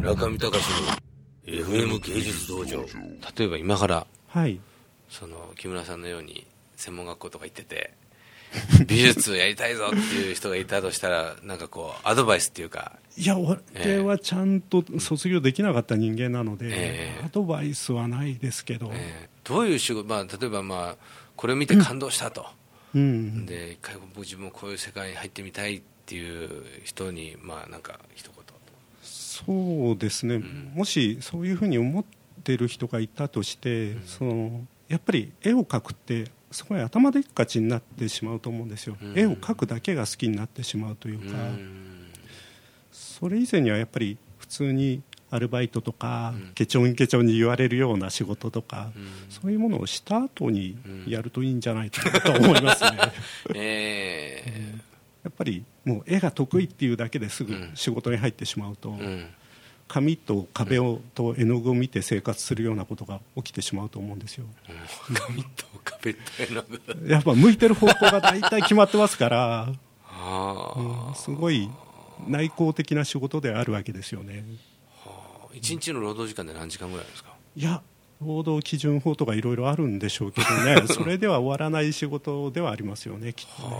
中見隆の FM 芸術道場。例えば今からはい。その木村さんのように専門学校とか行ってて 美術をやりたいぞっていう人がいたとしたらなんかこうアドバイスっていうかいや俺はちゃんと卒業できなかった人間なので、ええ。アドバイスはないですけど、えーどういう仕事、まあ、例えば、まあ、これを見て感動したと、うん、で一回僕自分もこういう世界に入ってみたいっていう人に、まあ、なんか一言そうですね、ん。もしそういうふうに思ってる人がいたとして、そのやっぱり絵を描くってすごい頭でっかちになってしまうと思うんですよ、うん。絵を描くだけが好きになってしまうというか、うんそれ以前にはやっぱり普通にアルバイトとか、うん。ケチョンケチョンに言われるような仕事とか、うん。そういうものをした後にやるといいんじゃないかなと思いますね。えやっぱりもう絵が得意っていうだけですぐうん。仕事に入ってしまうと、紙と壁をと絵の具を見て生活するようなことが起きてしまうと思うんですよ。うん。紙と壁と絵の具 やっぱ向いてる方向が大体決まってますから、うんすごい内向的な仕事であるわけですよね。一日の労働時間で何時間ぐらいですか？いや労働基準法とかいろいろあるんでしょうけどね。それでは終わらない仕事ではありますよねきっとね。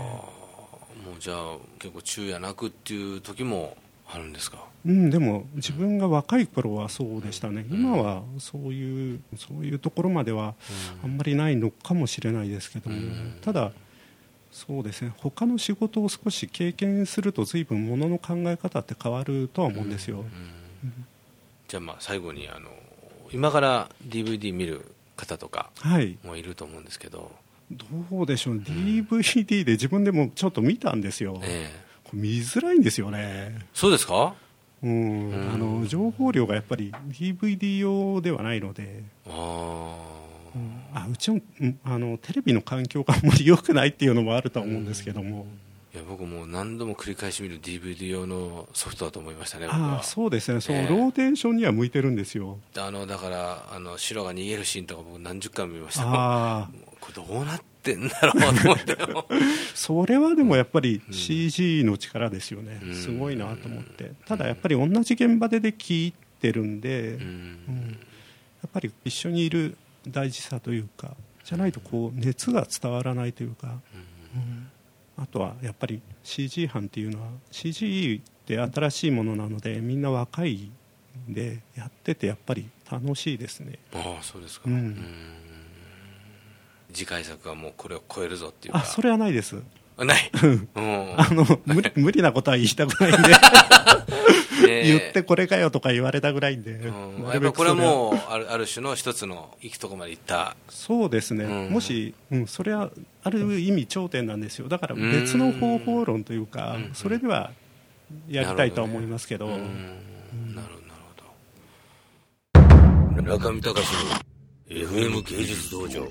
もうじゃあ結構昼夜なくっていう時もあるんですか？うん、でも自分が若い頃はそうでしたね、今はそういうそういうところまではあんまりないのかもしれないですけども、うん。ただ、そうですね。他の仕事を少し経験すると随分ものの考え方って変わるとは思うんですよ、じゃあまあ最後にあの今から DVD 見る方とかはい。もいると思うんですけど、どうでしょう、DVD で自分でもちょっと見たんですよ、ええ。これ見づらいんですよね、そうですか？うん。うん。あの情報量がやっぱり DVD 用ではないので。ああうちもうんあのテレビの環境があんまり良くないっていうのもあるとは思うんですけども、あいや僕もう何度も繰り返し見る DVD 用のソフトだと思いましたね僕あは。あそうですね。そのええ。ローテーションには向いてるんですよ、あのだからあの白が逃げるシーンとか僕何十回も見ました。ああ これどうなってんだろうと思って。それはでもやっぱり CG の力ですよね、うん。すごいなと思って。ただやっぱり同じ現場でで聞いてるんで、ううん。んやっぱり一緒にいる大事さというかじゃないとこう熱が伝わらないというか、うん。あとはやっぱり CG 班っていうのは CG って新しいものなのでみんな若いんでやっててやっぱり楽しいですね。ああそうですか、うん。うん次回作はもうこれを超えるぞっていうか。あそれはないです。あない、うん。あの無理 無理なことは言いたくないんで。ね。言ってこれかよとか言われたぐらいんで、うん。やっぱこれはそもうあるある種の一つの行くとこまで行った。そうですね、うん。もし、うん、それはある意味頂点なんですよ。だから別の方法論というか、うん。それではやりたいとは思いますけど。うん。なるほど。なるほど。中見隆の FM 芸術道場